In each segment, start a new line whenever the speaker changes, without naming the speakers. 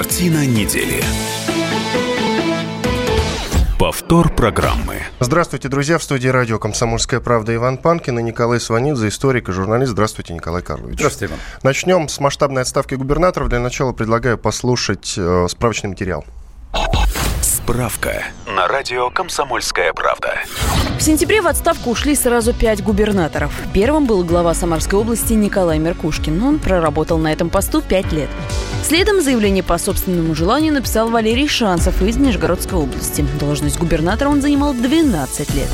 Картина недели. Повтор программы.
Здравствуйте, друзья. В студии радио «Комсомольская правда» Иван Панкин и Николай Сванидзе, историк и журналист. Здравствуйте, Николай Карлович.
Здравствуйте, Иван.
Начнем с масштабной отставки губернаторов. Для начала предлагаю послушать э, справочный материал.
Справка на радио «Комсомольская правда».
В сентябре в отставку ушли сразу пять губернаторов. Первым был глава Самарской области Николай Меркушкин. Он проработал на этом посту пять лет. Следом заявление по собственному желанию написал Валерий Шансов из Нижегородской области. Должность губернатора он занимал 12 лет.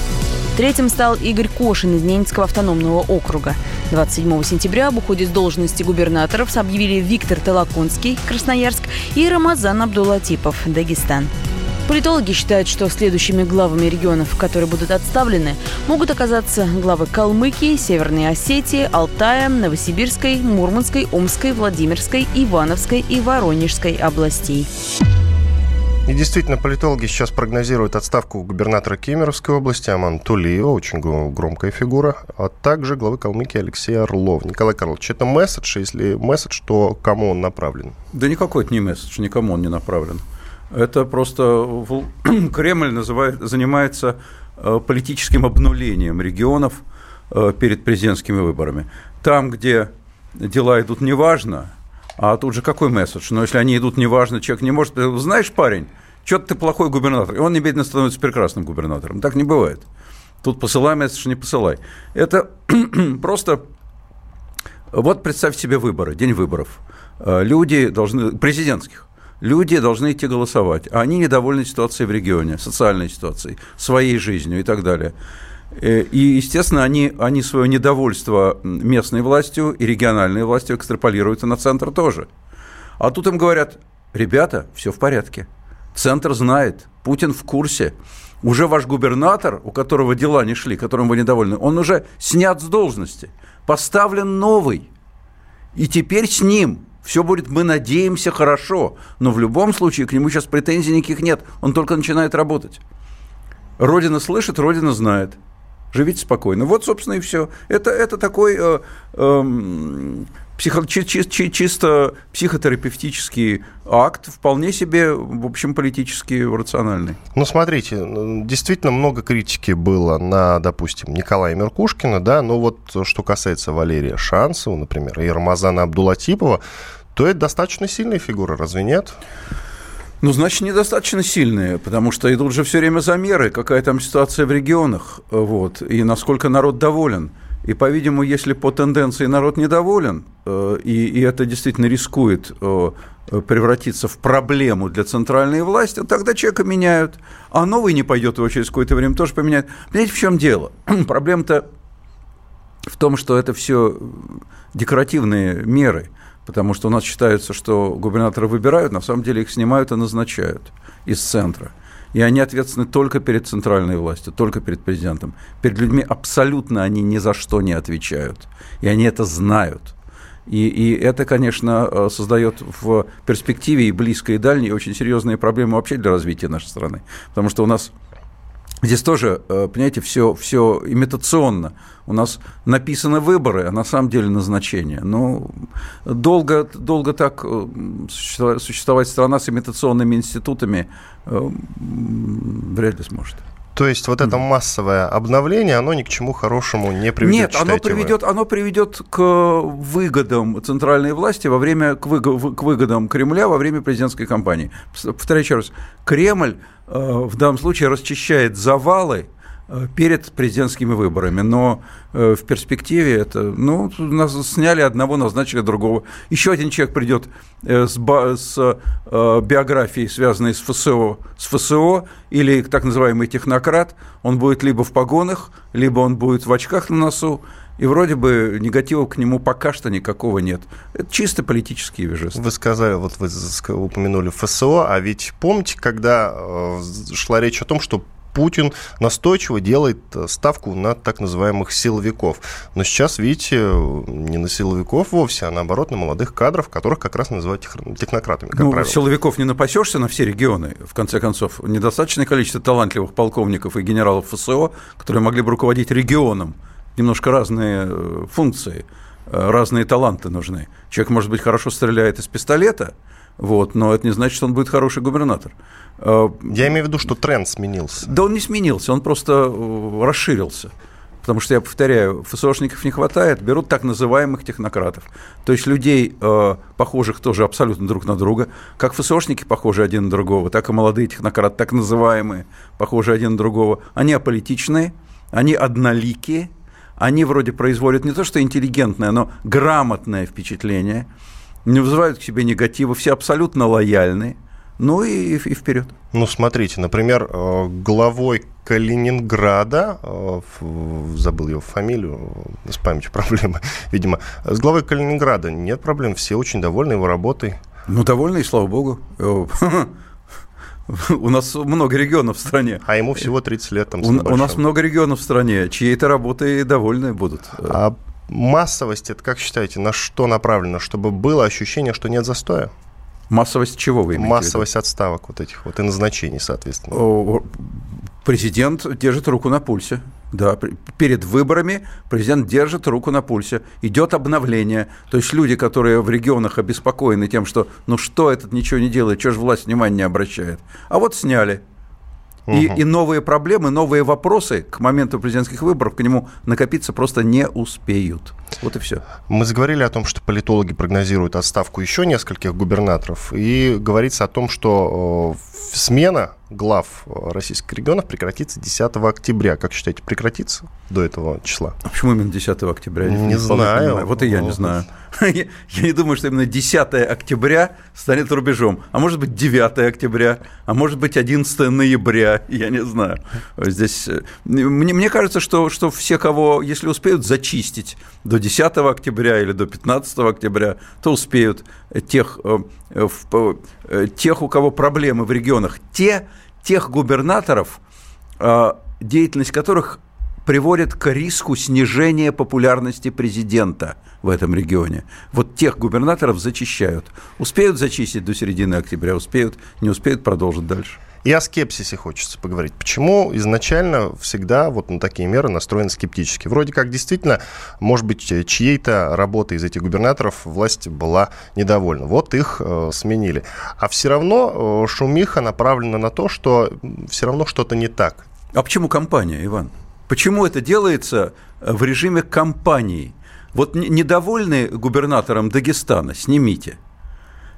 Третьим стал Игорь Кошин из Ненецкого автономного округа. 27 сентября об уходе с должности губернаторов объявили Виктор Толоконский, Красноярск, и Рамазан Абдулатипов, Дагестан. Политологи считают, что следующими главами регионов, которые будут отставлены, могут оказаться главы Калмыкии, Северной Осетии, Алтая, Новосибирской, Мурманской, Омской, Владимирской, Ивановской и Воронежской областей.
И действительно, политологи сейчас прогнозируют отставку губернатора Кемеровской области Аман Тулиева, очень громкая фигура, а также главы Калмыкии Алексея Орлов. Николай Карлович, это месседж, если месседж, то кому он направлен?
Да никакой это не месседж, никому он не направлен. Это просто Кремль называет, занимается э, политическим обнулением регионов э, перед президентскими выборами. Там, где дела идут неважно, а тут же какой месседж? Но если они идут неважно, человек не может... Знаешь, парень, что-то ты плохой губернатор, и он немедленно становится прекрасным губернатором. Так не бывает. Тут посылай месседж, не посылай. Это просто... Вот представь себе выборы, день выборов. Э, люди должны... Президентских люди должны идти голосовать, а они недовольны ситуацией в регионе, социальной ситуацией, своей жизнью и так далее. Э, и, естественно, они, они свое недовольство местной властью и региональной властью экстраполируют на центр тоже. А тут им говорят, ребята, все в порядке. Центр знает, Путин в курсе. Уже ваш губернатор, у которого дела не шли, которым вы недовольны, он уже снят с должности, поставлен новый. И теперь с ним все будет, мы надеемся, хорошо. Но в любом случае к нему сейчас претензий никаких нет. Он только начинает работать. Родина слышит, Родина знает. Живите спокойно. Вот, собственно, и все. Это, это такой э, э, психо, чи, чи, чи, чисто психотерапевтический акт, вполне себе, в общем, политически рациональный.
Ну, смотрите, действительно много критики было на, допустим, Николая Меркушкина, да, но вот что касается Валерия Шансова, например, и Рамазана Абдулатипова, то это достаточно сильные фигуры, разве нет?
Ну, значит, недостаточно сильные, потому что идут же все время замеры, какая там ситуация в регионах, вот, и насколько народ доволен. И, по-видимому, если по тенденции народ недоволен, э, и, и это действительно рискует э, превратиться в проблему для центральной власти, тогда человека меняют, а новый не пойдет его через какое-то время тоже поменяют. Понимаете, в чем дело? Проблема-то в том, что это все декоративные меры – потому что у нас считается, что губернаторы выбирают, на самом деле их снимают и назначают из центра. И они ответственны только перед центральной властью, только перед президентом. Перед людьми абсолютно они ни за что не отвечают. И они это знают. И, и это, конечно, э, создает в перспективе и близкой, и дальней очень серьезные проблемы вообще для развития нашей страны. Потому что у нас Здесь тоже, э, понимаете, все, все имитационно. У нас написаны выборы, а на самом деле назначение. Ну, долго, долго так э, существовать страна с имитационными институтами э, вряд ли сможет.
То есть вот это массовое обновление, оно ни к чему хорошему не приведет.
Нет, оно приведет, оно приведет к выгодам центральной власти во время к, выгодам Кремля во время президентской кампании. Повторяю еще раз, Кремль Э, в данном случае расчищает завалы перед президентскими выборами. Но э, в перспективе это, ну, нас сняли одного, назначили другого. Еще один человек придет с, с биографией, связанной с ФСО, с ФСО, или так называемый технократ. Он будет либо в погонах, либо он будет в очках на носу. И вроде бы негатива к нему пока что никакого нет. Это чисто политические вежества.
Вы сказали, вот вы упомянули ФСО, а ведь помните, когда э, шла речь о том, что Путин настойчиво делает э, ставку на так называемых силовиков. Но сейчас, видите, не на силовиков вовсе, а наоборот на молодых кадров, которых как раз называют технократами, как
ну,
правило.
силовиков не напасешься на все регионы, в конце концов. Недостаточное количество талантливых полковников и генералов ФСО, которые могли бы руководить регионом немножко разные э, функции, э, разные таланты нужны. Человек, может быть, хорошо стреляет из пистолета, Вот, но это не значит, что он будет хороший губернатор.
Я имею в виду, что тренд сменился.
Да он не сменился, он просто расширился потому что, я повторяю, ФСОшников не хватает, берут так называемых технократов. То есть людей, э, похожих тоже абсолютно друг на друга, как ФСОшники похожи один на другого, так и молодые технократы, так называемые, похожи один на другого. Они аполитичные, они одноликие, они вроде производят не то что интеллигентное, но грамотное впечатление, не вызывают к себе негатива, все абсолютно лояльные, ну и, и вперед.
Ну, смотрите, например, э, главой Калининграда, э, забыл его фамилию, с памятью проблемы, видимо, с главой Калининграда нет проблем, все очень довольны его работой.
Ну, довольны, и слава богу. У нас много регионов в стране.
А ему всего 30 лет там.
У, у нас много регионов в стране, чьей-то работой довольны будут.
А массовость, это как считаете, на что направлено? Чтобы было ощущение, что нет застоя?
Массовость чего вы имеете
Массовость отставок вот этих вот и назначений, соответственно.
Президент держит руку на пульсе. Да, перед выборами президент держит руку на пульсе. Идет обновление. То есть люди, которые в регионах обеспокоены тем, что ну что этот ничего не делает, что же власть внимания не обращает. А вот сняли. И, и новые проблемы, новые вопросы к моменту президентских выборов к нему накопиться просто не успеют. Вот и все.
Мы заговорили о том, что политологи прогнозируют отставку еще нескольких губернаторов, и говорится о том, что смена глав российских регионов прекратится 10 октября. Как считаете, прекратится до этого числа?
А почему именно 10 октября?
Не, не знаю.
Вот и я не знаю. Я, не думаю, что именно 10 октября станет рубежом. А может быть 9 октября, а может быть 11 ноября, я не знаю. Здесь э, мне, мне кажется, что, что все, кого, если успеют зачистить до 10 октября или до 15 октября, то успеют тех, э, э, тех у кого проблемы в регионах, те, тех губернаторов, деятельность которых приводит к риску снижения популярности президента в этом регионе. Вот тех губернаторов зачищают. Успеют зачистить до середины октября, успеют, не успеют продолжить дальше.
И о скепсисе хочется поговорить. Почему изначально всегда вот на такие меры настроены скептически? Вроде как действительно, может быть, чьей-то работой из этих губернаторов власть была недовольна. Вот их э, сменили. А все равно э, шумиха направлена на то, что все равно что-то не так.
А почему компания, Иван? Почему это делается э, в режиме кампании? Вот недовольны губернатором Дагестана, снимите.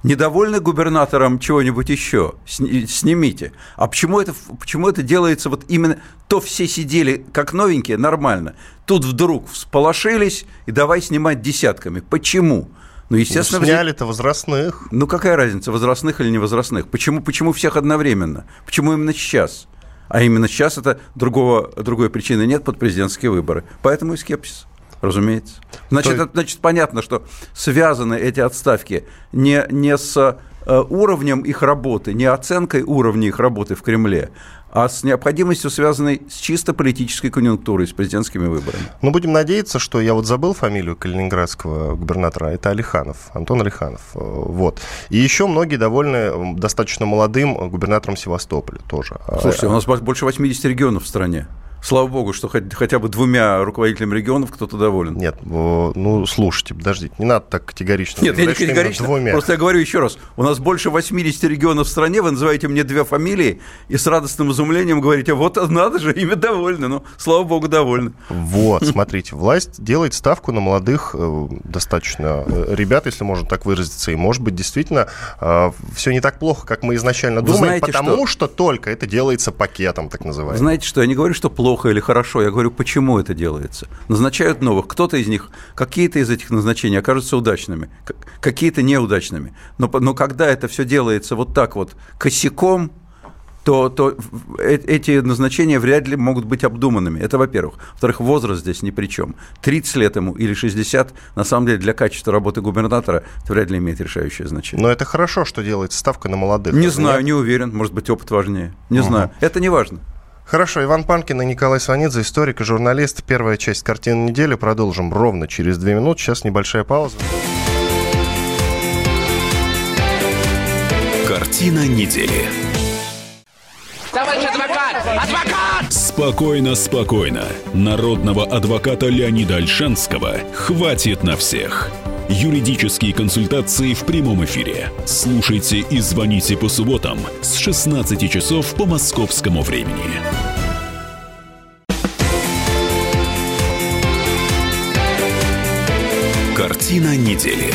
Недовольны губернатором чего-нибудь еще, снимите. А почему это, почему это делается вот именно... То все сидели как новенькие, нормально. Тут вдруг всполошились, и давай снимать десятками. Почему?
Ну, естественно... Ну, сняли-то возрастных.
Ну, какая разница, возрастных или невозрастных? Почему, почему всех одновременно? Почему именно сейчас? А именно сейчас это другого, другой причины нет под президентские выборы. Поэтому и скепсис. Разумеется. Значит, То... это, значит, понятно, что связаны эти отставки не, не с э, уровнем их работы, не оценкой уровня их работы в Кремле, а с необходимостью, связанной с чисто политической конъюнктурой, с президентскими выборами.
Ну, будем надеяться, что я вот забыл фамилию калининградского губернатора, это Алиханов, Антон Алиханов. Э, вот. И еще многие довольны достаточно молодым губернатором Севастополя тоже.
Слушайте, у нас больше 80 регионов в стране. Слава богу, что хоть, хотя бы двумя руководителями регионов кто-то доволен.
Нет, ну, слушайте, подождите, не надо так категорично.
Нет, я не категорично, двумя. просто я говорю еще раз, у нас больше 80 регионов в стране, вы называете мне две фамилии, и с радостным изумлением говорите, вот надо же, ими довольны, ну, слава богу, довольны.
Вот, смотрите, власть делает ставку на молодых э, достаточно э, ребят, если можно так выразиться, и, может быть, действительно, э, все не так плохо, как мы изначально знаете, потому что... что только это делается пакетом, так называемым.
Знаете что, я не говорю, что плохо, плохо или хорошо. Я говорю, почему это делается. Назначают новых. Кто-то из них, какие-то из этих назначений окажутся удачными, какие-то неудачными. Но, но когда это все делается вот так вот косяком, то, то э, эти назначения вряд ли могут быть обдуманными. Это во-первых. Во-вторых, возраст здесь ни при чем. 30 лет ему или 60, на самом деле, для качества работы губернатора это вряд ли имеет решающее значение.
Но это хорошо, что делается ставка на молодых.
Не знаю, нет? не уверен. Может быть, опыт важнее. Не угу. знаю. Это не важно.
Хорошо, Иван Панкин и Николай Сванидзе, историк и журналист. Первая часть картины недели. Продолжим ровно через две минуты. Сейчас небольшая пауза.
Картина недели.
Товарищ адвокат! Адвокат!
Спокойно, спокойно. Народного адвоката Леонида Альшанского хватит на всех. Юридические консультации в прямом эфире. Слушайте и звоните по субботам с 16 часов по московскому времени. Картина недели.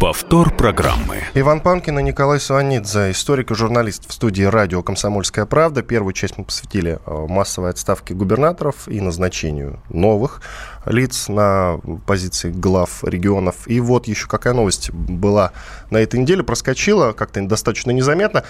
Повтор программы.
Иван Панкин и Николай Суанидзе, историк и журналист в студии радио «Комсомольская правда». Первую часть мы посвятили э, массовой отставке губернаторов и назначению новых лиц на позиции глав регионов. И вот еще какая новость была на этой неделе, проскочила как-то достаточно незаметно.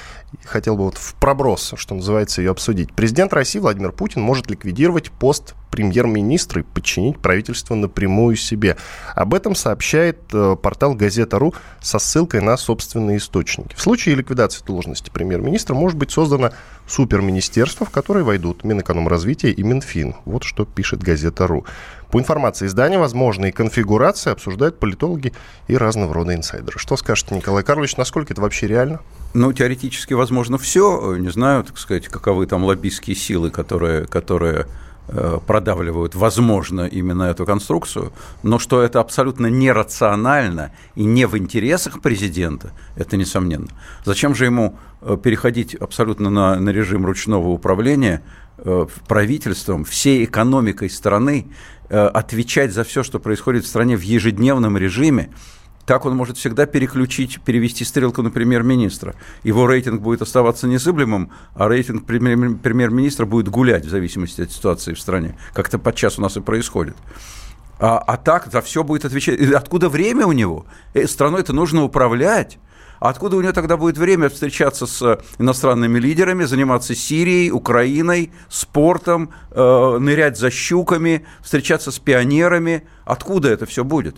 Хотел бы вот в проброс, что называется, ее обсудить. Президент России Владимир Путин может ликвидировать пост премьер-министра и подчинить правительство напрямую себе. Об этом сообщает э, портал Газета.ру со ссылкой на собственные источники. В случае ликвидации должности премьер-министра может быть создано суперминистерство, в которое войдут Минэкономразвития и Минфин. Вот что пишет Газета.ру. По информации издания, возможные конфигурации обсуждают политологи и разного рода инсайдеры. Что скажете, Николай Карлович, насколько это вообще реально?
Ну, теоретически возможно все. Не знаю, так сказать, каковы там лоббистские силы, которые, которые продавливают, возможно, именно эту конструкцию, но что это абсолютно нерационально и не в интересах президента, это несомненно. Зачем же ему э, переходить абсолютно на, на режим ручного управления э, правительством, всей экономикой страны, отвечать за все, что происходит в стране в ежедневном режиме, так он может всегда переключить, перевести стрелку на премьер-министра. Его рейтинг будет оставаться незыблемым, а рейтинг премьер-министра будет гулять в зависимости от ситуации в стране. Как-то подчас у нас и происходит. А, а так за все будет отвечать. И откуда время у него? Э, страной это нужно управлять. Откуда у него тогда будет время встречаться с иностранными лидерами, заниматься Сирией, Украиной, спортом, э, нырять за щуками, встречаться с пионерами? Откуда это все будет?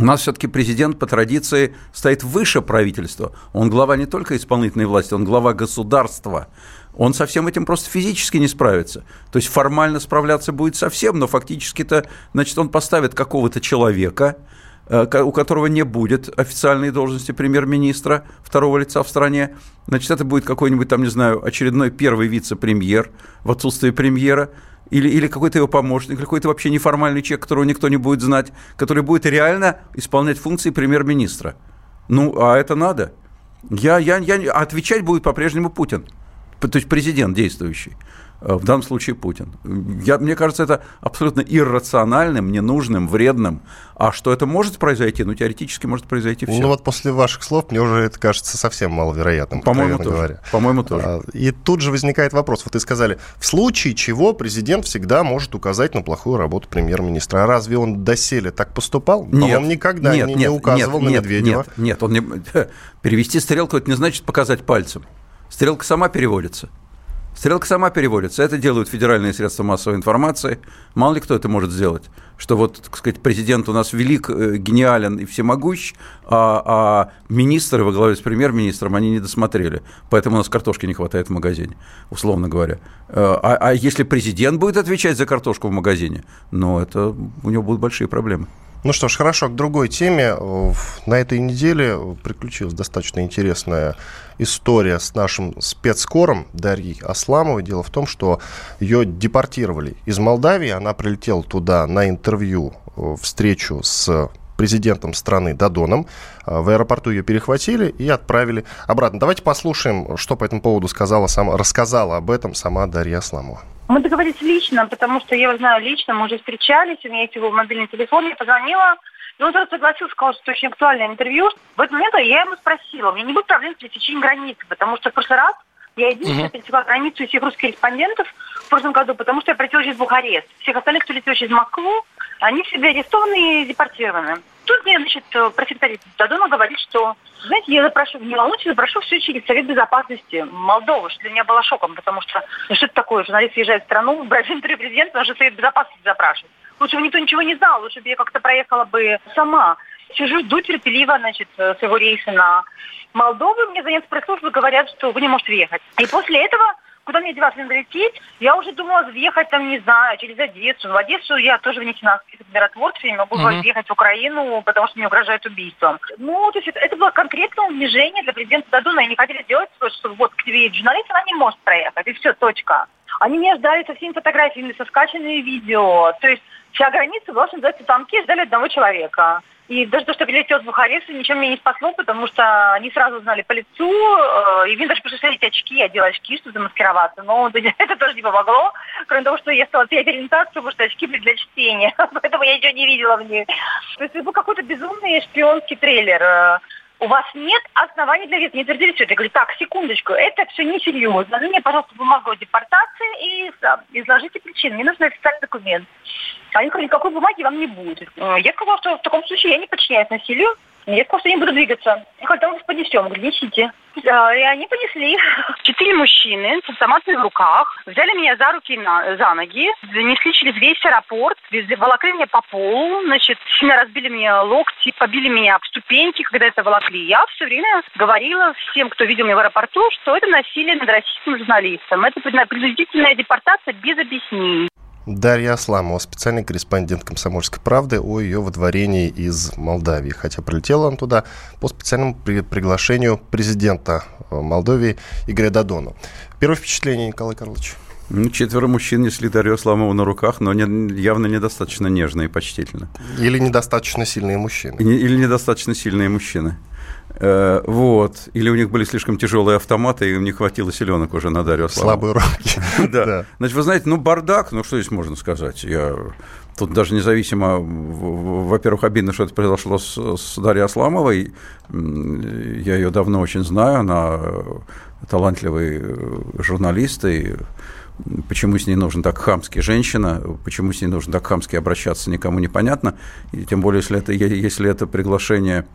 У нас все-таки президент по традиции стоит выше правительства. Он глава не только исполнительной власти, он глава государства. Он со всем этим просто физически не справится. То есть формально справляться будет совсем, но фактически-то, значит, он поставит какого-то человека, э, у которого не будет официальной должности премьер-министра, второго лица в стране. Значит, это будет какой-нибудь там, не знаю, очередной первый вице-премьер в отсутствие премьера – или, или какой-то его помощник, или какой-то вообще неформальный человек, которого никто не будет знать, который будет реально исполнять функции премьер-министра. Ну, а это надо. Я, я, я, отвечать будет по-прежнему Путин, то есть президент действующий. Э, в данном случае Путин. Я, мне кажется, это абсолютно иррациональным, ненужным, вредным. А что это может произойти? Ну, теоретически может произойти все.
Ну, вот после ваших слов мне уже это кажется совсем маловероятным,
По-моему, тоже. Говоря. По-моему, тоже. А,
и тут же возникает вопрос. Вот вы сказали, в случае чего президент всегда может указать на плохую работу премьер-министра. А разве он доселе так поступал?
Нет.
Он никогда
нет,
не,
нет,
не указывал
нет,
на Медведева.
Нет, нет, он не... Перевести стрелку – это не значит показать пальцем. Стрелка сама переводится. Стрелка сама переводится. Это делают федеральные средства массовой информации. Мало ли кто это может сделать. Что вот, так сказать, президент у нас велик, э, гениален и всемогущ, а, а министры во главе с премьер-министром они не досмотрели. Поэтому у нас картошки не хватает в магазине, условно говоря. Э, а, а если президент будет отвечать за картошку в магазине, ну, это у него будут большие проблемы.
Ну что ж, хорошо, к другой теме. На этой неделе приключилась достаточно интересная история с нашим спецскором Дарьей Асламовой. Дело в том, что ее депортировали из Молдавии. Она прилетела туда на интервью, встречу с президентом страны Дадоном. В аэропорту ее перехватили и отправили обратно. Давайте послушаем, что по этому поводу сказала сама, рассказала об этом сама Дарья Асламова.
Мы договорились лично, потому что я его знаю лично, мы уже встречались, у меня есть его мобильный телефон, я позвонила, и он сразу согласился, сказал, что это очень актуальное интервью. В этот момент я ему спросила, у меня не будет проблем с пересечением границы, потому что в прошлый раз я единственная uh-huh. пересекла границу всех русских респондентов в прошлом году, потому что я прилетела через Бухарест. Всех остальных, кто летел через Москву, они все арестованы и депортированы. Тут мне, значит, пресс-секретарь Дадона говорит, что, знаете, я запрошу, не волнуйтесь, запрошу все через Совет Безопасности Молдовы, что для меня было шоком, потому что, ну что это такое, журналист въезжает в страну, брать интервью президента, нужно Совет Безопасности запрашивать. Лучше бы никто ничего не знал, лучше бы я как-то проехала бы сама. Сижу, жду терпеливо, значит, своего рейса на Молдову, мне занят пресс-службы говорят, что вы не можете въехать. И после этого куда мне деваться, надо лететь. Я уже думала въехать там, не знаю, через Одессу. В Одессу я тоже внесена в список миротворцев, я не могу uh-huh. въехать в Украину, потому что мне угрожает убийством. Ну, то есть это, это было конкретное унижение для президента Дадона. И не хотели сделать, что вот к тебе журналист, она не может проехать. И все, точка. Они меня ждали со всеми фотографиями, со скачанными видео. То есть вся граница была, что называется, замки, ждали одного человека. И даже то, что прилетел в Бухарест, ничем меня не спасло, потому что они сразу знали по лицу, э, и мне даже пришлось эти очки, я делала очки, чтобы замаскироваться, но это тоже не помогло, кроме того, что я стала терять ориентацию, потому что очки были для чтения, поэтому я ничего не видела в них. То есть это был какой-то безумный шпионский трейлер э, у вас нет оснований для визы. Не твердили все. Я говорю, так, секундочку, это все несерьезно. Вы мне, пожалуйста, бумагу о депортации и изложите причины. Мне нужен официальный документ. Они сказали, никакой бумаги вам не будет. Э, я сказала, что в таком случае я не подчиняюсь насилию. Я просто не буду двигаться. Я говорю, там понесем. Говорю, несите. И они понесли. Четыре мужчины с автоматами в руках взяли меня за руки на, за ноги, занесли через весь аэропорт, волокли меня по полу, значит, сильно разбили мне локти, побили меня об ступеньки, когда это волокли. Я все время говорила всем, кто видел меня в аэропорту, что это насилие над российским журналистом. Это принудительная депортация без объяснений.
Дарья Асламова, специальный корреспондент «Комсомольской правды» о ее выдворении из Молдавии. Хотя прилетела она туда по специальному при приглашению президента э, Молдовии Игоря Дадона. Первое впечатление, Николай Карлович?
Ну, четверо мужчин несли Дарью Асламову на руках, но не, явно недостаточно нежно и почтительно.
Или недостаточно сильные мужчины.
Или недостаточно сильные мужчины. Э, вот. Или у них были слишком тяжелые автоматы, и им не хватило селенок уже на Дарью
Слабые руки.
да. Значит, вы знаете, ну, бардак, ну, что здесь можно сказать? Я... Тут даже независимо, во-первых, обидно, что это произошло с, с Дарьей Асламовой. Я ее давно очень знаю, она талантливый э, журналист, и почему с ней нужно так хамски женщина, почему с ней нужно так хамски обращаться, никому непонятно. И тем более, если это, если это приглашение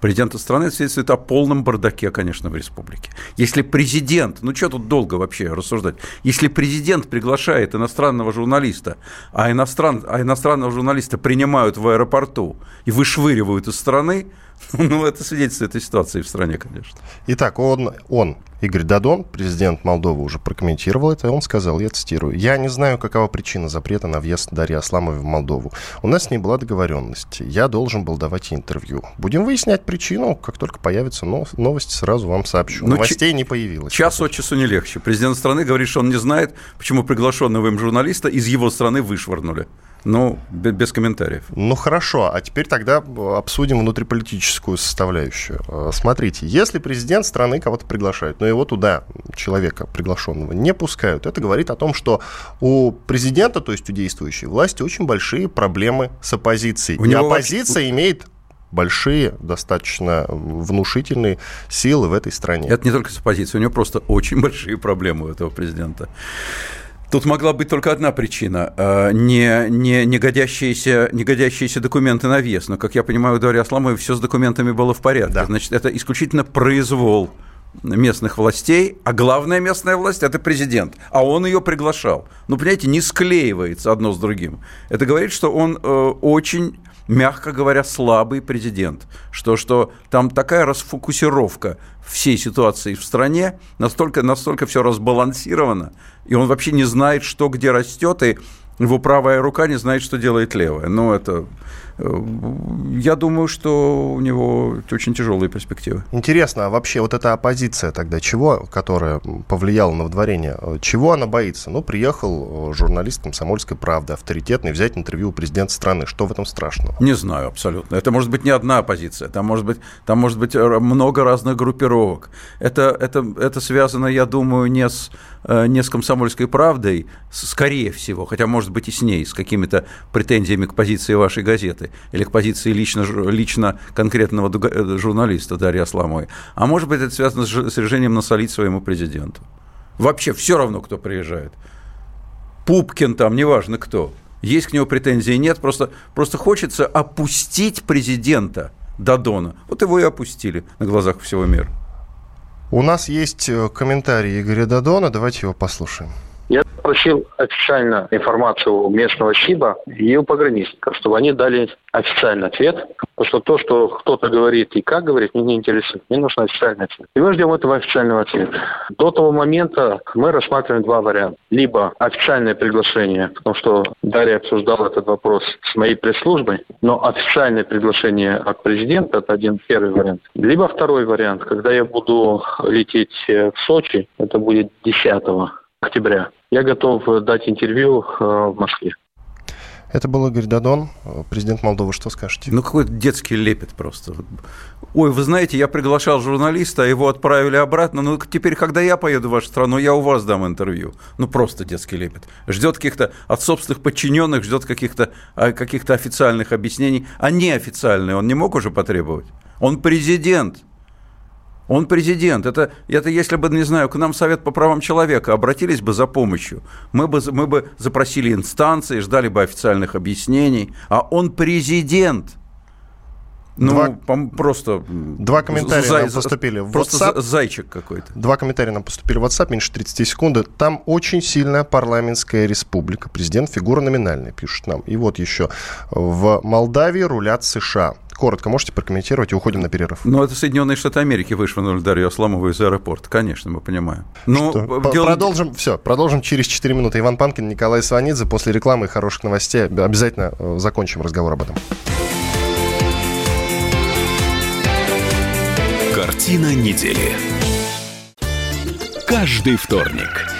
президента страны свидетельствует о полном бардаке, конечно, в республике. Если президент, ну что тут долго вообще рассуждать, если президент приглашает иностранного журналиста, а, иностран, а иностранного журналиста принимают в аэропорту и вышвыривают из страны, ну, это свидетельствует этой ситуации в стране, конечно.
Итак, он, он Игорь Дадон, президент Молдовы, уже прокомментировал это. Он сказал, я цитирую, «Я не знаю, какова причина запрета на въезд Дарьи Асламовой в Молдову. У нас с ней была договоренность. Я должен был давать интервью. Будем выяснять причину. Как только появятся новости, сразу вам сообщу. Но ну, Новостей не появилось.
Час от часу не легче. Президент страны говорит, что он не знает, почему приглашенного им журналиста из его страны вышвырнули. Ну, без комментариев.
Ну, хорошо. А теперь тогда обсудим внутриполитическую составляющую. Э, смотрите, если президент страны кого-то приглашает, но его туда, человека приглашенного, не пускают, это говорит о том, что у президента, то есть у действующей власти, очень большие проблемы с оппозицией. У И оппозиция вообще... имеет большие, достаточно внушительные силы в этой стране.
Это не только с оппозицией, у него просто очень большие проблемы у этого президента. Тут могла быть только одна причина э, не, не, не, годящиеся, не годящиеся документы на вес. Но, как я понимаю, у Дарьи Асламовой все с документами было в порядке. Да. Значит, это исключительно произвол местных властей, а главная местная власть – это президент, а он ее приглашал. Ну, понимаете, не склеивается одно с другим. Это говорит, что он э, очень мягко говоря, слабый президент. Что, что там такая расфокусировка всей ситуации в стране, настолько, настолько все разбалансировано, и он вообще не знает, что где растет, и его правая рука не знает, что делает левая. Ну, это я думаю, что у него очень тяжелые перспективы.
Интересно, а вообще вот эта оппозиция тогда чего, которая повлияла на вдворение, э, чего она боится? Ну, приехал э, журналист «Комсомольской правды», авторитетный, взять интервью у президента страны. Что в этом страшного?
Не знаю абсолютно. Это может быть не одна оппозиция, там может быть, там может быть много разных группировок. Это, это, это связано, я думаю, не с, не с «Комсомольской правдой», скорее всего, хотя, может быть, и с ней, с какими-то претензиями к позиции вашей газеты или к позиции лично, лично конкретного э, журналиста Дарьи Асламовой. А может быть, это связано с решением насолить своему президенту. Вообще все равно, кто приезжает. Пупкин там, неважно кто. Есть к нему претензий, нет, просто, просто хочется опустить президента Дадона. Вот его и опустили на глазах всего мира.
У нас есть э, комментарий Игоря Дадона, давайте его послушаем.
Я получил официально информацию у местного СИБа и у пограничников, чтобы они дали официальный ответ. Потому что то, что кто-то говорит и как говорит, меня не интересует. Мне нужен официальный ответ. И мы ждем этого официального ответа. До того момента мы рассматриваем два варианта. Либо официальное приглашение, потому что Дарья обсуждала этот вопрос с моей пресс-службой, но официальное приглашение от президента – это один первый вариант. Либо второй вариант, когда я буду лететь в Сочи, это будет 10 октября. Я готов дать интервью в Москве.
Это был Игорь Дадон, президент Молдовы. Что скажете?
Ну, какой-то детский лепет просто. Ой, вы знаете, я приглашал журналиста, а его отправили обратно. Ну, теперь, когда я поеду в вашу страну, я у вас дам интервью. Ну, просто детский лепет. Ждет каких-то от собственных подчиненных, ждет каких-то а, каких официальных объяснений. А неофициальные он не мог уже потребовать? Он президент. Он президент. Это, это если бы, не знаю, к нам Совет по правам человека обратились бы за помощью, мы бы, мы бы запросили инстанции, ждали бы официальных объяснений. А он президент. Ну, Два... просто...
Два комментария зай... нам поступили в
Просто WhatsApp. зайчик какой-то.
Два комментария нам поступили в WhatsApp, меньше 30 секунд. Там очень сильная парламентская республика. Президент фигура номинальная, пишет нам. И вот еще. В Молдавии рулят США коротко можете прокомментировать и уходим на перерыв.
Ну, это Соединенные Штаты Америки вышвырнули Дарью Асламову из аэропорта. Конечно, мы понимаем. Но
ну, дело... Продолжим, все, продолжим через 4 минуты. Иван Панкин, Николай Сванидзе. После рекламы и хороших новостей обязательно э, закончим разговор об этом.
Картина недели. Каждый вторник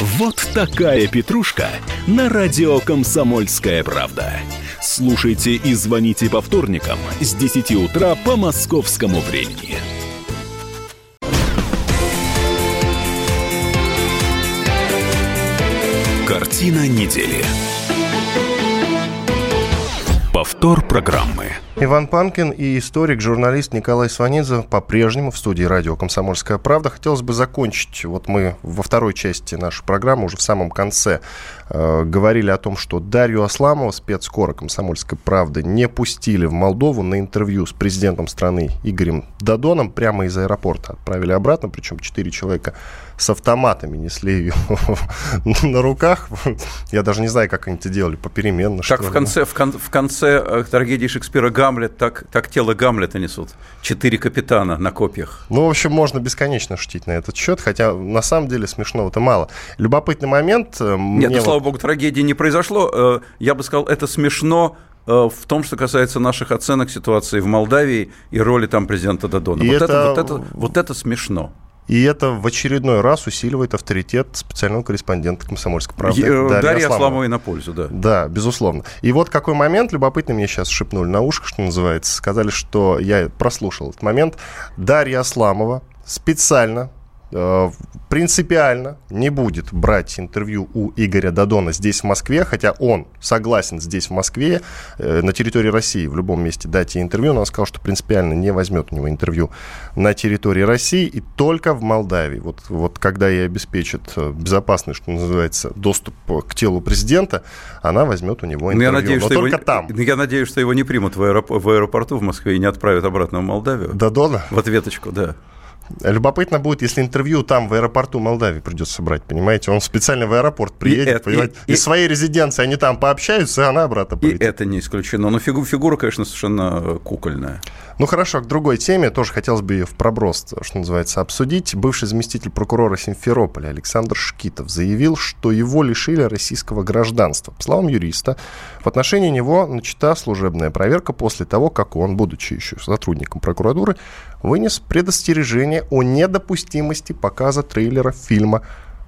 Вот такая петрушка на радио «Комсомольская правда». Слушайте и звоните по вторникам с 10 утра по московскому времени. Картина недели. Повтор программы.
Иван Панкин и историк, журналист Николай Сванидзе по-прежнему в студии радио «Комсомольская правда». Хотелось бы закончить, вот мы во второй части нашей программы, уже в самом конце, э, говорили о том, что Дарью Асламову, спецкора «Комсомольской правды», не пустили в Молдову на интервью с президентом страны Игорем Дадоном прямо из аэропорта. Отправили обратно, причем четыре человека с автоматами несли ее на руках. Я даже не знаю, как они это делали, попеременно.
Как в конце, в, кон, в конце э, трагедии Шекспира Гамлет, так, так тело Гамлета несут. Четыре капитана на копьях.
Ну, в общем, можно бесконечно шутить на этот счет, хотя на самом деле смешного-то мало. Любопытный момент.
Э, Нет, ну, вот... слава богу, трагедии не произошло. Э, я бы сказал, это смешно в том, что касается наших оценок ситуации в Молдавии и роли там президента Дадона. вот, это... Это, вот, это, вот это смешно.
И это в очередной раз усиливает авторитет специального корреспондента «Комсомольской правды»
Е- Дарьи, Дарьи Асламовой на пользу, да.
Да, безусловно. И вот какой момент, любопытный мне сейчас шепнули на ушко, что называется, сказали, что я прослушал этот момент. Дарья Асламова специально Э, принципиально не будет брать интервью у Игоря Дадона здесь, в Москве, хотя он согласен здесь, в Москве, э, на территории России, в любом месте дать ей интервью, но он сказал, что принципиально не возьмет у него интервью на территории России и только в Молдавии. Вот, вот когда ей обеспечит э, безопасный, что называется, доступ к телу президента, она возьмет у него интервью.
Ну, я надеюсь, но что только его, там. Я надеюсь, что его не примут в аэропорту в Москве и не отправят обратно в Молдавию.
Дадона?
В ответочку, да.
Любопытно будет, если интервью там, в аэропорту Молдавии придется брать, понимаете? Он специально в аэропорт приедет, и, понимаете? И, Из своей резиденции они там пообщаются, и она обратно
поедет. И это не исключено. Но фигу, фигура, конечно, совершенно кукольная.
Ну хорошо, к другой теме. Тоже хотелось бы ее в проброс, что называется, обсудить. Бывший заместитель прокурора Симферополя Александр Шкитов заявил, что его лишили российского гражданства. По словам юриста, в отношении него начата служебная проверка после того, как он, будучи еще сотрудником прокуратуры, вынес предостережение о недопустимости показа трейлера фильма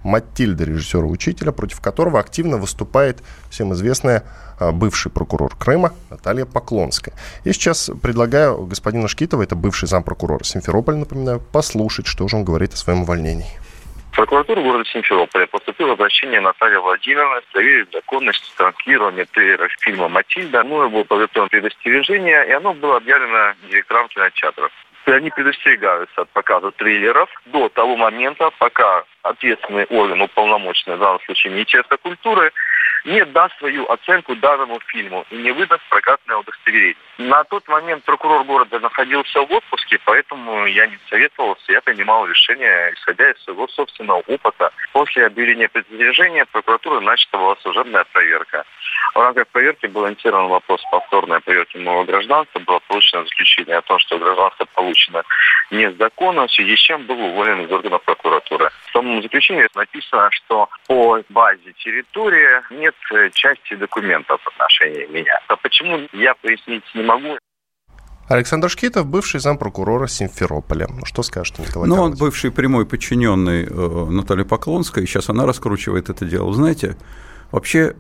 Матильда, режиссера-учителя, против которого активно выступает всем известная а, бывший прокурор Крыма Наталья Поклонская. Я сейчас предлагаю господину Шкитова, это бывший зампрокурора Симферополя, напоминаю, послушать, что же он говорит о своем увольнении.
В прокуратуру города Симферополя поступило обращение Натальи Владимировны проверить законность транслирования трейлера фильма «Матильда». Ну, было подготовлено предостережение, и оно было объявлено директором кинотеатров они предостерегаются от показа трейлеров до того момента, пока ответственный орган, уполномоченный в данном случае Министерство культуры, не даст свою оценку данному фильму и не выдаст прокатное удостоверение. На тот момент прокурор города находился в отпуске, поэтому я не советовался, я принимал решение, исходя из своего собственного опыта. После объявления предостережения прокуратуры начата была служебная проверка. В рамках проверки был инициирован вопрос повторной проверки моего гражданства. Было получено заключение о том, что гражданство получено незаконно, в связи с чем был уволен из органов прокуратуры. В том заключении написано, что по базе территории нет части документов в отношении меня. А почему, я пояснить не могу.
Александр Шкитов, бывший зампрокурора Симферополя. Что скажете, Николай
Ну, он бывший прямой подчиненный э, Натальи Поклонской, и сейчас она раскручивает это дело. Знаете, вообще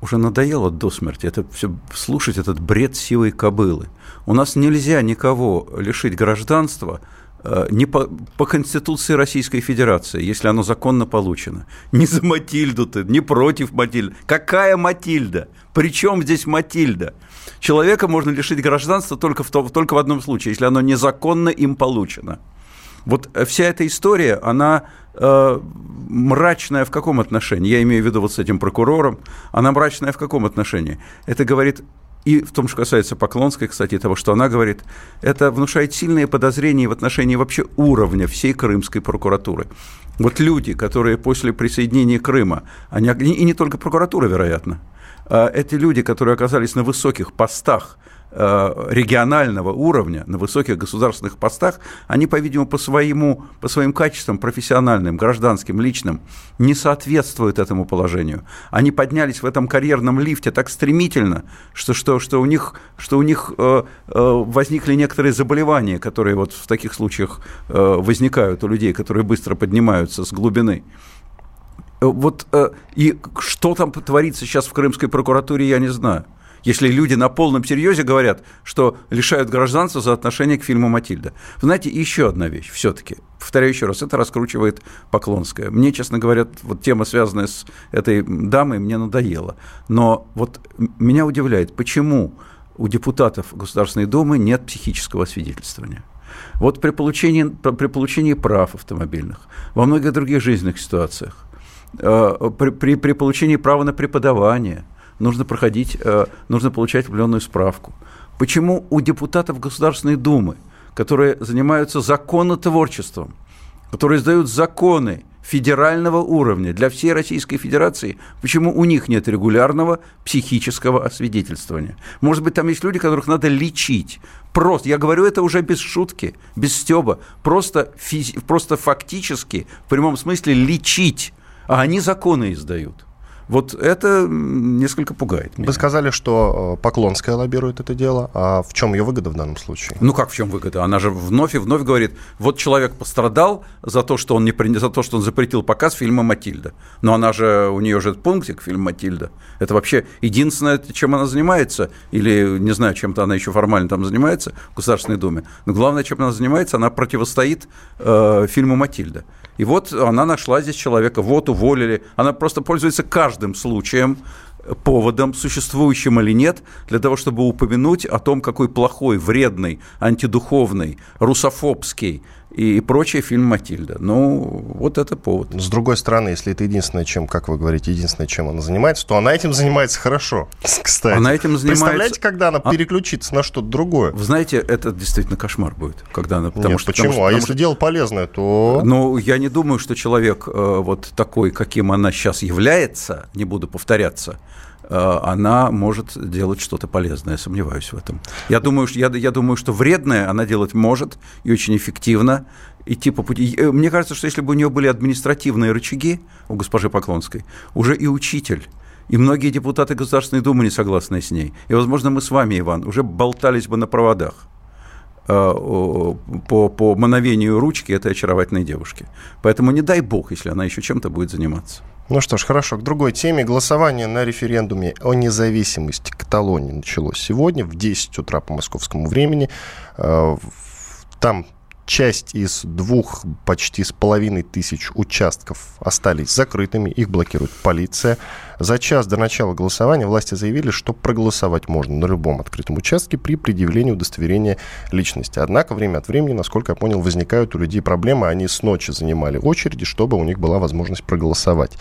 уже надоело до смерти это все слушать этот бред силой кобылы. У нас нельзя никого лишить гражданства э, не по, по Конституции Российской Федерации, если оно законно получено. Не за Матильду ты, не против Матильды. Какая Матильда? Причем здесь Матильда? Человека можно лишить гражданства только в, только в одном случае, если оно незаконно им получено. Вот вся эта история, она э, мрачная в каком отношении? Я имею в виду вот с этим прокурором. Она мрачная в каком отношении? Это говорит и в том, что касается Поклонской, кстати, того, что она говорит, это внушает сильные подозрения в отношении вообще уровня всей крымской прокуратуры. Вот люди, которые после присоединения Крыма, они, и не только прокуратура, вероятно, а эти люди, которые оказались на высоких постах регионального уровня, на высоких государственных постах, они, по-видимому, по, своему, по своим качествам профессиональным, гражданским, личным, не соответствуют этому положению. Они поднялись в этом карьерном лифте так стремительно, что, что, что у них, что у них э, э, возникли некоторые заболевания, которые вот в таких случаях э, возникают у людей, которые быстро поднимаются с глубины. Э, вот э, и что там творится сейчас в крымской прокуратуре, я не знаю. Если люди на полном серьезе говорят, что лишают гражданства за отношение к фильму «Матильда». Знаете, еще одна вещь все-таки. Повторяю еще раз, это раскручивает Поклонская. Мне, честно говоря, вот тема, связанная с этой дамой, мне надоела. Но вот меня удивляет, почему у депутатов Государственной Думы нет психического освидетельствования. Вот при получении, при получении прав автомобильных, во многих других жизненных ситуациях, Э, при, при, при получении права на преподавание нужно проходить, э, нужно получать определенную справку. Почему у депутатов Государственной Думы, которые занимаются законотворчеством, которые издают законы федерального уровня для всей Российской Федерации, почему у них нет регулярного психического освидетельствования? Может быть, там есть люди, которых надо лечить. Просто, я говорю это уже без шутки, без стеба, просто, физи- просто фактически, в прямом смысле, лечить а они законы издают. Вот это несколько пугает
меня. Вы сказали, что э, Поклонская лоббирует это дело. А в чем ее выгода в данном случае?
Ну как в чем выгода? Она же вновь и вновь говорит, вот человек пострадал за то, что он, не, за то, что он запретил показ фильма «Матильда». Но она же, у нее же пунктик фильм «Матильда». Это вообще единственное, чем она занимается, или, не знаю, чем-то она еще формально там занимается в Государственной Думе. Но главное, чем она занимается, она противостоит э, фильму «Матильда». И вот она нашла здесь человека, вот уволили. Она просто пользуется каждым случаем, поводом, существующим или нет, для того, чтобы упомянуть о том, какой плохой, вредный, антидуховный, русофобский и прочее фильм «Матильда». Ну, вот это повод.
С другой стороны, если это единственное, чем, как вы говорите, единственное, чем она занимается, то она этим занимается хорошо, кстати.
Она этим занимается...
Представляете, когда она а... переключится на что-то другое?
Вы знаете, это действительно кошмар будет, когда она...
Потому Нет, что, почему? Потому что, а если что... дело полезное, то...
Ну, я не думаю, что человек э, вот такой, каким она сейчас является, не буду повторяться, она может делать что-то полезное, сомневаюсь в этом. Я думаю, я, я думаю, что вредное она делать может и очень эффективно по пути. Э, мне кажется, что если бы у нее были административные рычаги у госпожи Поклонской, уже и учитель и многие депутаты Государственной Думы не согласны с ней. И, возможно, мы с вами, Иван, уже болтались бы на проводах э, по, по мановению ручки этой очаровательной девушки. Поэтому не дай бог, если она еще чем-то будет заниматься.
Ну что ж, хорошо. К другой теме. Голосование на референдуме о независимости Каталонии началось сегодня в 10 утра по московскому времени. Э, там часть из двух почти с половиной тысяч участков остались закрытыми, их блокирует полиция. За час до начала голосования власти заявили, что проголосовать можно на любом открытом участке при предъявлении удостоверения личности. Однако время от времени, насколько я понял, возникают у людей проблемы. Они с ночи занимали очереди, чтобы у них была возможность проголосовать.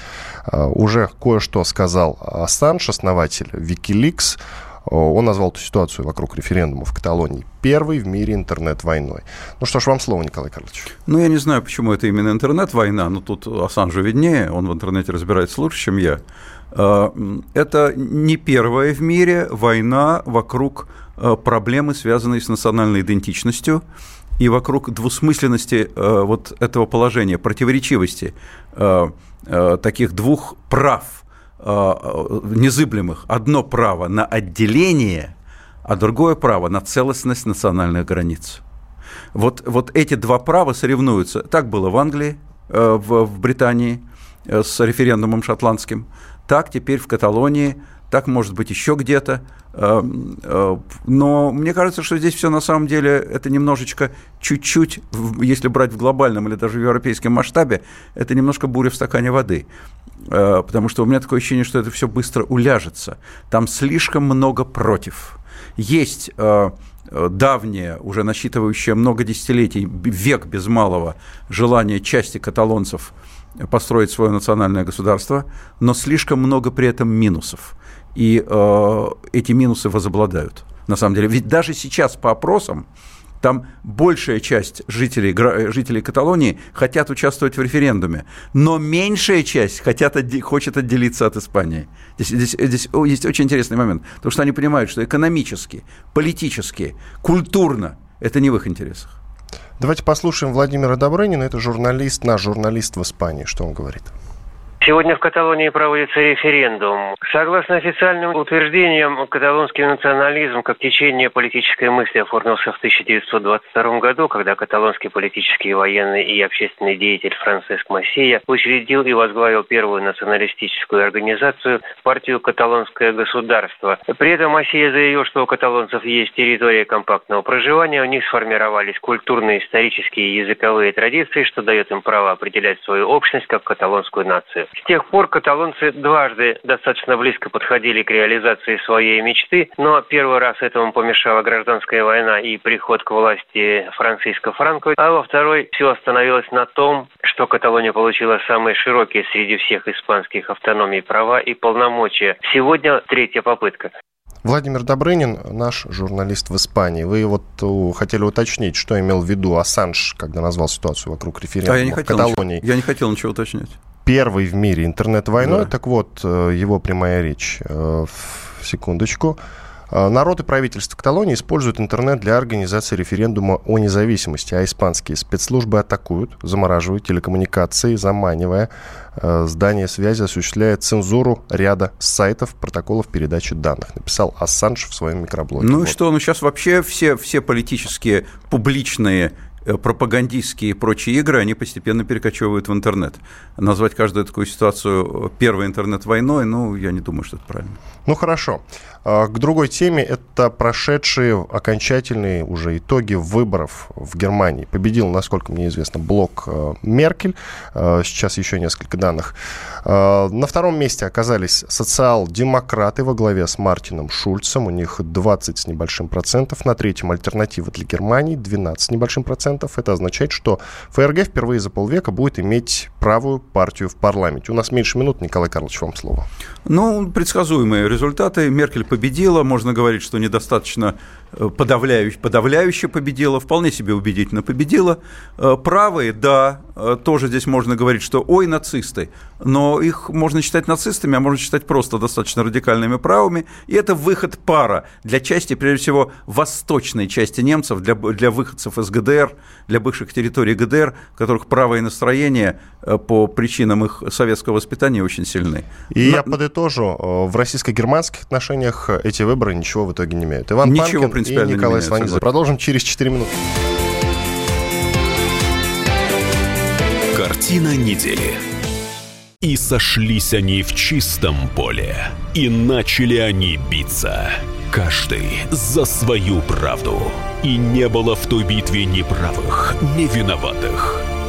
А, уже кое-что сказал Ассанж, основатель Wikileaks. Он назвал эту ситуацию вокруг референдума в Каталонии первой в мире интернет-войной. Ну что ж, вам слово, Николай Карлович.
Ну, я не знаю, почему это именно интернет-война, но тут Ассанжу виднее, он в интернете разбирается лучше, чем я. А, это не первая в мире война вокруг а, проблемы, связанной с национальной идентичностью и вокруг двусмысленности вот этого положения, противоречивости таких двух прав незыблемых. Одно право на отделение, а другое право на целостность национальных границ. Вот, вот эти два права соревнуются. Так было в Англии, в, в Британии с референдумом шотландским – так теперь в Каталонии, так может быть еще где-то. Э, э, но мне кажется, что здесь все на самом деле это немножечко, чуть-чуть, если брать в глобальном или даже в европейском масштабе, это немножко буря в стакане воды. Э, потому что у меня такое ощущение, что это все быстро уляжется. Там слишком много против. Есть давнее, уже насчитывающее много десятилетий, век без малого, желание части каталонцев – построить свое национальное государство, но слишком много при этом минусов. И э, эти минусы возобладают. На самом деле, ведь даже сейчас по опросам там большая часть жителей, жителей Каталонии хотят участвовать в референдуме, но меньшая часть хотят, хочет отделиться от Испании. Здесь, здесь, здесь есть очень интересный момент, потому что они понимают, что экономически, политически, культурно это не в их интересах.
Давайте послушаем Владимира Добрынина. Это журналист, наш журналист в Испании. Что он говорит?
Сегодня в Каталонии проводится референдум. Согласно официальным утверждениям, каталонский национализм как течение политической мысли оформился в 1922 году, когда каталонский политический, военный и общественный деятель Франциск Массия учредил и возглавил первую националистическую организацию партию «Каталонское государство». При этом Массия заявил, что у каталонцев есть территория компактного проживания, у них сформировались культурные, исторические и языковые традиции, что дает им право определять свою общность как каталонскую нацию. С тех пор каталонцы дважды достаточно близко подходили к реализации своей мечты, но первый раз этому помешала гражданская война и приход к власти Франциско Франко, а во второй все остановилось на том, что Каталония получила самые широкие среди всех испанских автономий права и полномочия. Сегодня третья попытка.
Владимир Добрынин, наш журналист в Испании. Вы вот хотели уточнить, что имел в виду Ассанж, когда назвал ситуацию вокруг референдума а я не в Каталонии.
Ничего, я не хотел ничего уточнять
первый в мире интернет-войной. Да. Так вот, э, его прямая речь. Э, секундочку. Э, народ и правительство Каталонии используют интернет для организации референдума о независимости, а испанские спецслужбы атакуют, замораживают телекоммуникации, заманивая здание связи, осуществляя цензуру ряда сайтов, протоколов передачи данных, написал Ассанж в своем микроблоге.
Ну вот. и что, ну сейчас вообще все, все политические публичные пропагандистские и прочие игры, они постепенно перекочевывают в интернет. Назвать каждую такую ситуацию первой интернет-войной, ну, я не думаю, что это правильно.
Ну, хорошо. А, к другой теме это прошедшие окончательные уже итоги выборов в Германии. Победил, насколько мне известно, блок э, Меркель. Э, сейчас еще несколько данных. На втором месте оказались социал-демократы во главе с Мартином Шульцем. У них 20 с небольшим процентов. На третьем альтернатива для Германии 12 с небольшим процентов. Это означает, что ФРГ впервые за полвека будет иметь правую партию в парламенте. У нас меньше минут. Николай Карлович, вам слово.
Ну, предсказуемые результаты. Меркель победила. Можно говорить, что недостаточно подавляюще, подавляюще победила, вполне себе убедительно победила. Э, правые, да, э, тоже здесь можно говорить, что ой, нацисты. Но их можно считать нацистами, а можно считать просто достаточно радикальными правыми. И это выход пара для части, прежде всего, восточной части немцев, для, для выходцев из ГДР, для бывших территорий ГДР, в которых правые настроения по причинам их советского воспитания очень сильны.
И Но... я подытожу, в российско-германских отношениях эти выборы ничего в итоге не меняют. Иван
ничего
Панкин и Николай Сванидзе. Продолжим через 4 минуты.
Картина недели. И сошлись они в чистом поле, и начали они биться, каждый за свою правду. И не было в той битве ни правых, ни виноватых.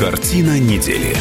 Картина недели.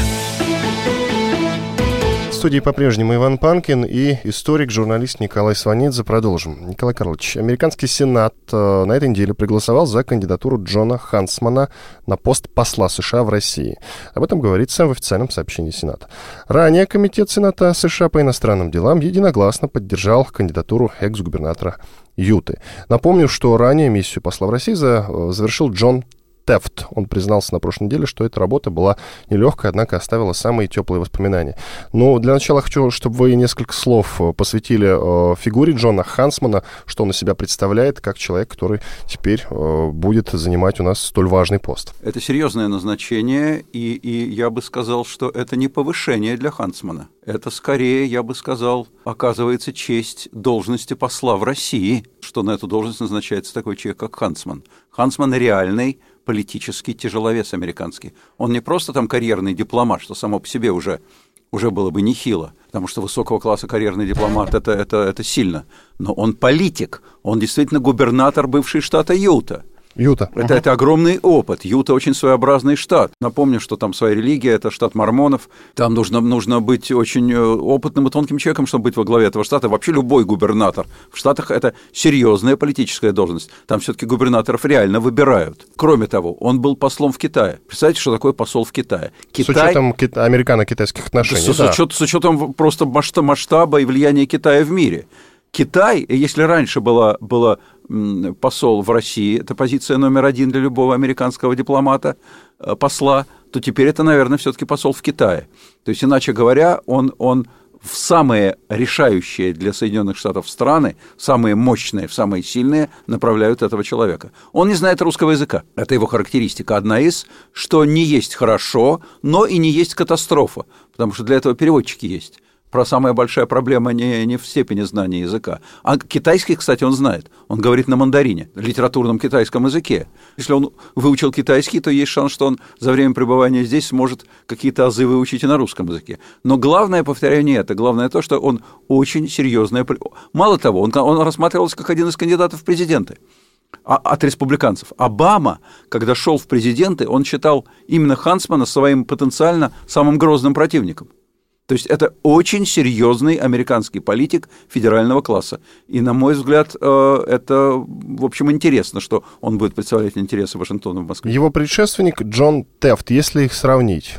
В студии по-прежнему Иван Панкин и историк, журналист Николай Сванидзе. Продолжим. Николай Карлович, американский сенат э, на этой неделе проголосовал за кандидатуру Джона Хансмана на пост посла США в России. Об этом говорится в официальном сообщении Сената. Ранее Комитет Сената США по иностранным делам единогласно поддержал кандидатуру экс-губернатора Юты. Напомню, что ранее миссию посла в России э, завершил Джон Тефт. Он признался на прошлой неделе, что эта работа была нелегкой, однако оставила самые теплые воспоминания. Но для начала хочу, чтобы вы несколько слов э, посвятили э, фигуре Джона Хансмана, что он из себя представляет, как человек, который теперь э, будет занимать у нас столь важный пост.
Это серьезное назначение, и, и я бы сказал, что это не повышение для Хансмана. Это скорее, я бы сказал, оказывается честь должности посла в России, что на эту должность назначается такой человек, как Хансман. Хансман реальный политический тяжеловес американский. Он не просто там карьерный дипломат, что само по себе уже, уже было бы нехило, потому что высокого класса карьерный дипломат это, это, это сильно. Но он политик, он действительно губернатор бывшей штата Юта.
Юта.
Это, это огромный опыт. Юта очень своеобразный штат. Напомню, что там своя религия, это штат мормонов. Там нужно, нужно быть очень э, опытным и тонким человеком, чтобы быть во главе этого штата. Вообще любой губернатор. В Штатах это серьезная политическая должность. Там все-таки губернаторов реально выбирают. Кроме того, он был послом в Китае. Представляете, что такое посол в Китае?
Китай... С учетом кита- американо-китайских отношений. С,
да. с, учет, с учетом просто масштаба и влияния Китая в мире. Китай, если раньше было, было посол в России, это позиция номер один для любого американского дипломата, э, посла, то теперь это, наверное, все-таки посол в Китае. То есть, иначе говоря, он, он в самые решающие для Соединенных Штатов страны, самые мощные, в самые сильные, направляют этого человека. Он не знает русского языка. Это его характеристика. Одна из, что не есть хорошо, но и не есть катастрофа, потому что для этого переводчики есть про самая большая проблема не, не в степени знания языка. А китайский, кстати, он знает. Он говорит на мандарине, литературном китайском языке. Если он выучил китайский, то есть шанс, что он за время пребывания здесь сможет какие-то азы выучить и на русском языке. Но главное, повторяю, не это. Главное то, что он очень серьезный. Мало того, он, он рассматривался как один из кандидатов в президенты а, от республиканцев. Обама, когда шел в президенты, он считал именно Хансмана своим потенциально самым грозным противником. То есть это очень серьезный американский политик федерального класса. И, на мой взгляд, э, это, в общем, интересно, что он будет представлять интересы Вашингтона в Москве.
Его предшественник Джон Тефт, если их сравнить,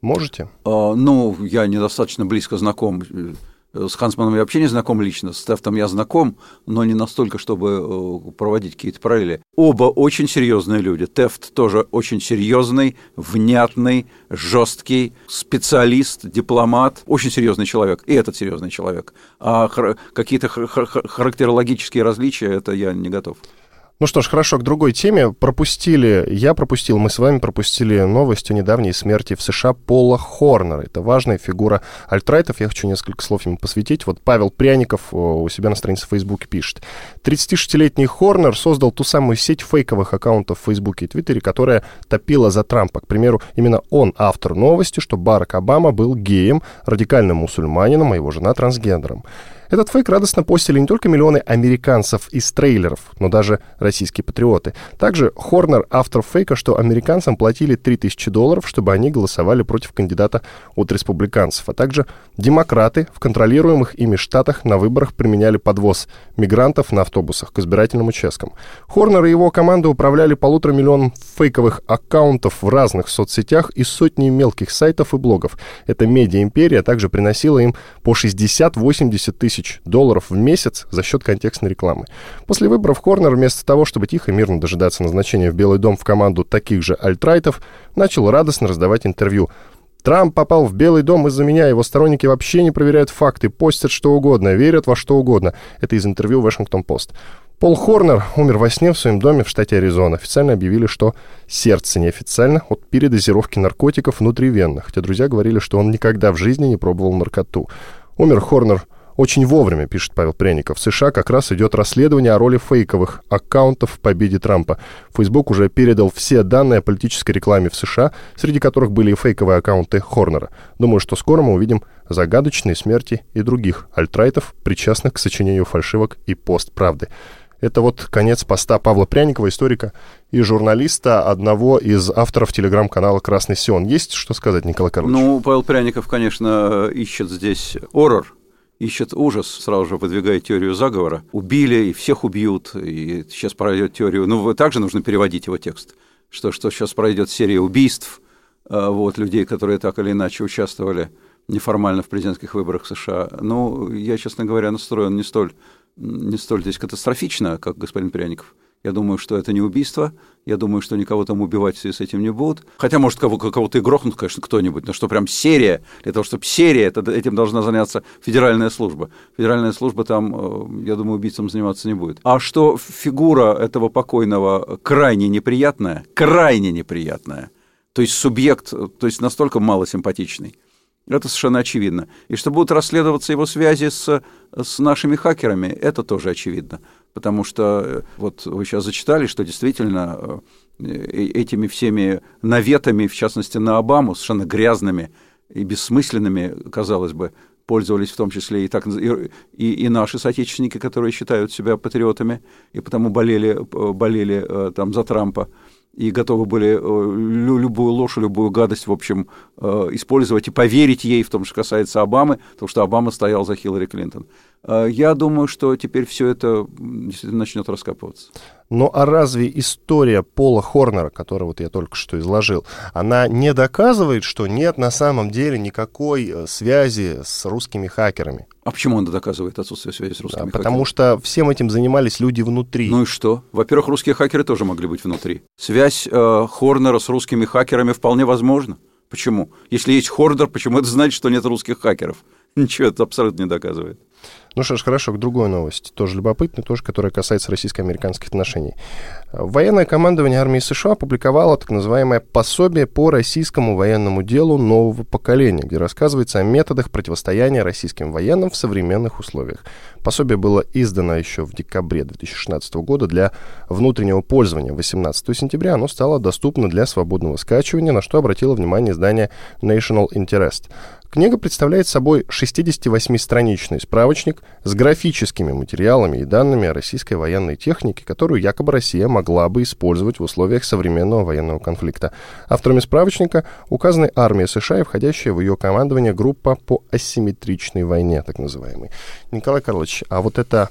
можете?
А, ну, я недостаточно близко знаком э, с Хансманом я вообще не знаком лично, с Тефтом я знаком, но не настолько, чтобы э, проводить какие-то параллели. Оба очень серьезные люди. Тефт тоже очень серьезный, внятный, жесткий специалист, дипломат, очень серьезный человек. И этот серьезный человек. А какие-то характерологические различия, это я не готов.
Ну что ж, хорошо, к другой теме. Пропустили, я пропустил, мы с вами пропустили новость о недавней смерти в США Пола Хорнера. Это важная фигура альтрайтов. Я хочу несколько слов ему посвятить. Вот Павел Пряников у себя на странице в Фейсбуке пишет. 36-летний Хорнер создал ту самую сеть фейковых аккаунтов в Фейсбуке и Твиттере, которая топила за Трампа. К примеру, именно он автор новости, что Барак Обама был геем, радикальным мусульманином, а его жена трансгендером. Этот фейк радостно постили не только миллионы американцев из трейлеров, но даже российские патриоты. Также Хорнер, автор фейка, что американцам платили 3000 долларов, чтобы они голосовали против кандидата от республиканцев. А также демократы в контролируемых ими штатах на выборах применяли подвоз мигрантов на автобусах к избирательным участкам. Хорнер и его команда управляли полутора миллионом фейковых аккаунтов в разных соцсетях и сотней мелких сайтов и блогов. Эта медиа-империя также приносила им по 60-80 тысяч тысяч долларов в месяц за счет контекстной рекламы. После выборов Хорнер вместо того, чтобы тихо мирно дожидаться назначения в Белый дом в команду таких же альтрайтов, начал радостно раздавать интервью. Трамп попал в Белый дом из-за меня, его сторонники вообще не проверяют факты, постят что угодно, верят во что угодно. Это из интервью Вашингтон-Пост. Пол Хорнер умер во сне в своем доме в штате Аризона. Официально объявили, что сердце неофициально от передозировки наркотиков внутривенно, хотя друзья говорили, что он никогда в жизни не пробовал наркоту. Умер Хорнер очень вовремя, пишет Павел Пряников. В США как раз идет расследование о роли фейковых аккаунтов в победе Трампа. Facebook уже передал все данные о политической рекламе в США, среди которых были и фейковые аккаунты Хорнера. Думаю, что скоро мы увидим загадочные смерти и других альтрайтов, причастных к сочинению фальшивок и постправды. Это вот конец поста Павла Пряникова, историка и журналиста, одного из авторов телеграм-канала «Красный Сион». Есть что сказать, Николай Карлович?
Ну, Павел Пряников, конечно, ищет здесь оррор, ищет ужас, сразу же выдвигает теорию заговора. Убили, и всех убьют, и сейчас пройдет теорию. Ну, также нужно переводить его текст, что, что сейчас пройдет серия убийств а, вот, людей, которые так или иначе участвовали неформально в президентских выборах США. Ну, я, честно говоря, настроен не столь, не столь здесь катастрофично, как господин Пряников. Я думаю, что это не убийство. Я думаю, что никого там убивать с этим не будут. Хотя, может, кого- кого-то и грохнут, конечно, кто-нибудь. Но что прям серия, для того, чтобы серия, это, этим должна заняться федеральная служба. Федеральная служба там, э, я думаю, убийцам заниматься не будет. А что фигура этого покойного крайне неприятная, крайне неприятная, то есть субъект, то есть настолько малосимпатичный, это совершенно очевидно. И что будут расследоваться его связи с, с нашими хакерами, это тоже очевидно. Потому что э, вот вы сейчас зачитали, что действительно э, этими всеми наветами, в частности на Обаму, совершенно грязными и бессмысленными, казалось бы, пользовались в том числе и, так, и, и наши соотечественники, которые считают себя патриотами, и потому болели, болели э, там за Трампа и готовы были любую ложь, любую гадость, в общем, использовать и поверить ей в том, что касается Обамы, потому что Обама стоял за Хиллари Клинтон. Я думаю, что теперь все это начнет раскапываться.
Ну а разве история Пола Хорнера, которую вот я только что изложил, она не доказывает, что нет на самом деле никакой связи с русскими хакерами?
А почему она доказывает отсутствие связи с русскими
да, Потому что всем этим занимались люди внутри.
Ну и что? Во-первых, русские хакеры тоже могли быть внутри. Связь э, Хорнера с русскими хакерами вполне возможна. Почему? Если есть Хорнер, почему это значит, что нет русских хакеров? Ничего это абсолютно не доказывает.
Ну что ж, хорошо, к другой новости, тоже любопытной, тоже, которая касается российско-американских отношений. Военное командование армии США опубликовало так называемое пособие по российскому военному делу нового поколения, где рассказывается о методах противостояния российским военным в современных условиях. Пособие было издано еще в декабре 2016 года для внутреннего пользования. 18 сентября оно стало доступно для свободного скачивания, на что обратило внимание издание National Interest. Книга представляет собой 68-страничный справочник с графическими материалами и данными о российской военной технике, которую якобы Россия могла бы использовать в условиях современного военного конфликта. Авторами справочника указаны армия США и входящая в ее командование группа по асимметричной войне, так называемой. Николай Карлович, а вот это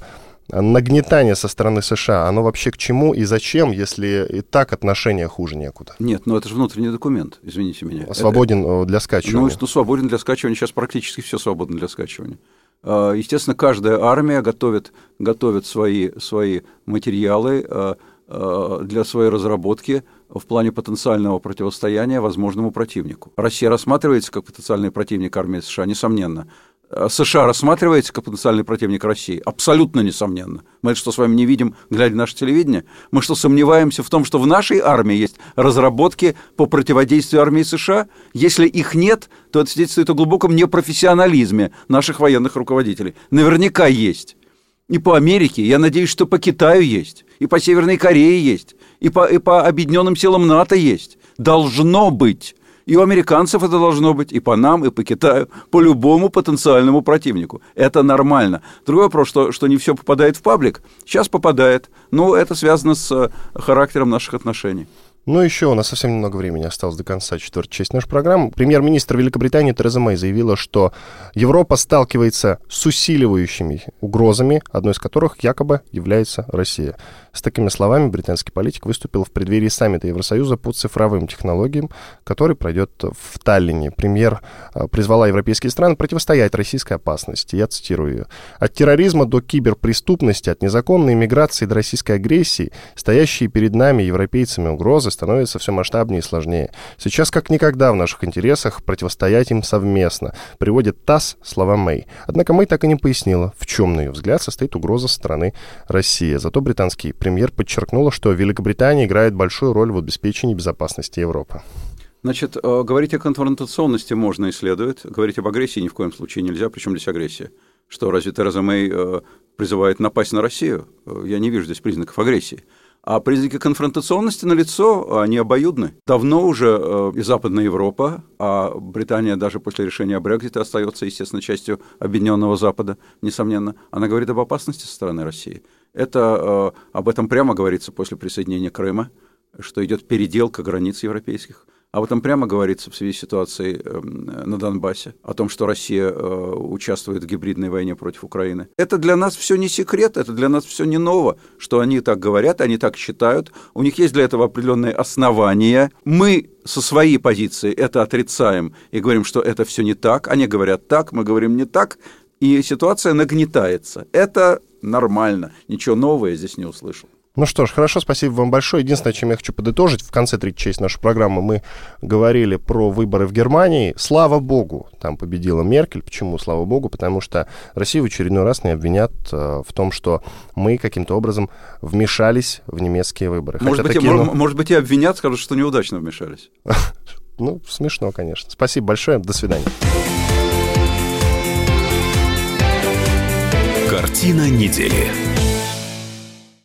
нагнетание со стороны США, оно вообще к чему и зачем, если и так отношения хуже некуда?
Нет, ну это же внутренний документ, извините меня.
Свободен это... для скачивания?
Ну, ну, свободен для скачивания, сейчас практически все свободно для скачивания. А, естественно, каждая армия готовит, готовит свои, свои материалы а, а, для своей разработки в плане потенциального противостояния возможному противнику. Россия рассматривается как потенциальный противник армии США, несомненно. США рассматривается как потенциальный противник России? Абсолютно несомненно. Мы что с вами не видим, глядя на наше телевидение? Мы что, сомневаемся в том, что в нашей армии есть разработки по противодействию армии США? Если их нет, то это свидетельствует о глубоком непрофессионализме наших военных руководителей. Наверняка есть. И по Америке, я надеюсь, что по Китаю есть, и по Северной Корее есть, и по, и по объединенным силам НАТО есть. Должно быть. И у американцев это должно быть, и по нам, и по Китаю, по любому потенциальному противнику. Это нормально. Другой вопрос, что, что не все попадает в паблик. Сейчас попадает. Но это связано с э, характером наших отношений.
Ну, еще у нас совсем немного времени осталось до конца четвертой части нашей программы. Премьер-министр Великобритании Тереза Мэй заявила, что Европа сталкивается с усиливающими угрозами, одной из которых якобы является Россия. С такими словами британский политик выступил в преддверии саммита Евросоюза по цифровым технологиям, который пройдет в Таллине. Премьер э, призвала европейские страны противостоять российской опасности. Я цитирую ее. «От терроризма до киберпреступности, от незаконной миграции до российской агрессии, стоящие перед нами, европейцами, угрозы становятся все масштабнее и сложнее. Сейчас как никогда в наших интересах противостоять им совместно», приводит ТАСС слова Мэй. Однако Мэй так и не пояснила, в чем, на ее взгляд, состоит угроза со стороны России. Зато британский премьер подчеркнула, что Великобритания играет большую роль в обеспечении безопасности Европы.
Значит, э, говорить о конфронтационности можно и следует. Говорить об агрессии ни в коем случае нельзя. Причем здесь агрессия? Что, разве Тереза Мэй э, призывает напасть на Россию? Э, я не вижу здесь признаков агрессии. А признаки конфронтационности налицо, они обоюдны. Давно уже и Западная Европа, а Британия даже после решения Брекзита остается, естественно, частью Объединенного Запада, несомненно. Она говорит об опасности со стороны России. Это, об этом прямо говорится после присоединения Крыма, что идет переделка границ европейских. А вот там прямо говорится в связи с ситуацией эм, на Донбассе о том, что Россия э, участвует в гибридной войне против Украины. Это для нас все не секрет, это для нас все не ново, что они так говорят, они так считают. У них есть для этого определенные основания. Мы со своей позиции это отрицаем и говорим, что это все не так. Они говорят так, мы говорим не так. И ситуация нагнетается. Это нормально. Ничего нового я здесь не услышал.
Ну что ж, хорошо, спасибо вам большое. Единственное, чем я хочу подытожить, в конце третьей части нашей программы мы говорили про выборы в Германии. Слава богу, там победила Меркель. Почему слава богу? Потому что Россию в очередной раз не обвинят э, в том, что мы каким-то образом вмешались в немецкие выборы.
Может, быть, такие, и, ну... может быть, и обвинят, скажут, что неудачно вмешались.
Ну, смешно, конечно. Спасибо большое. До свидания.
Картина недели.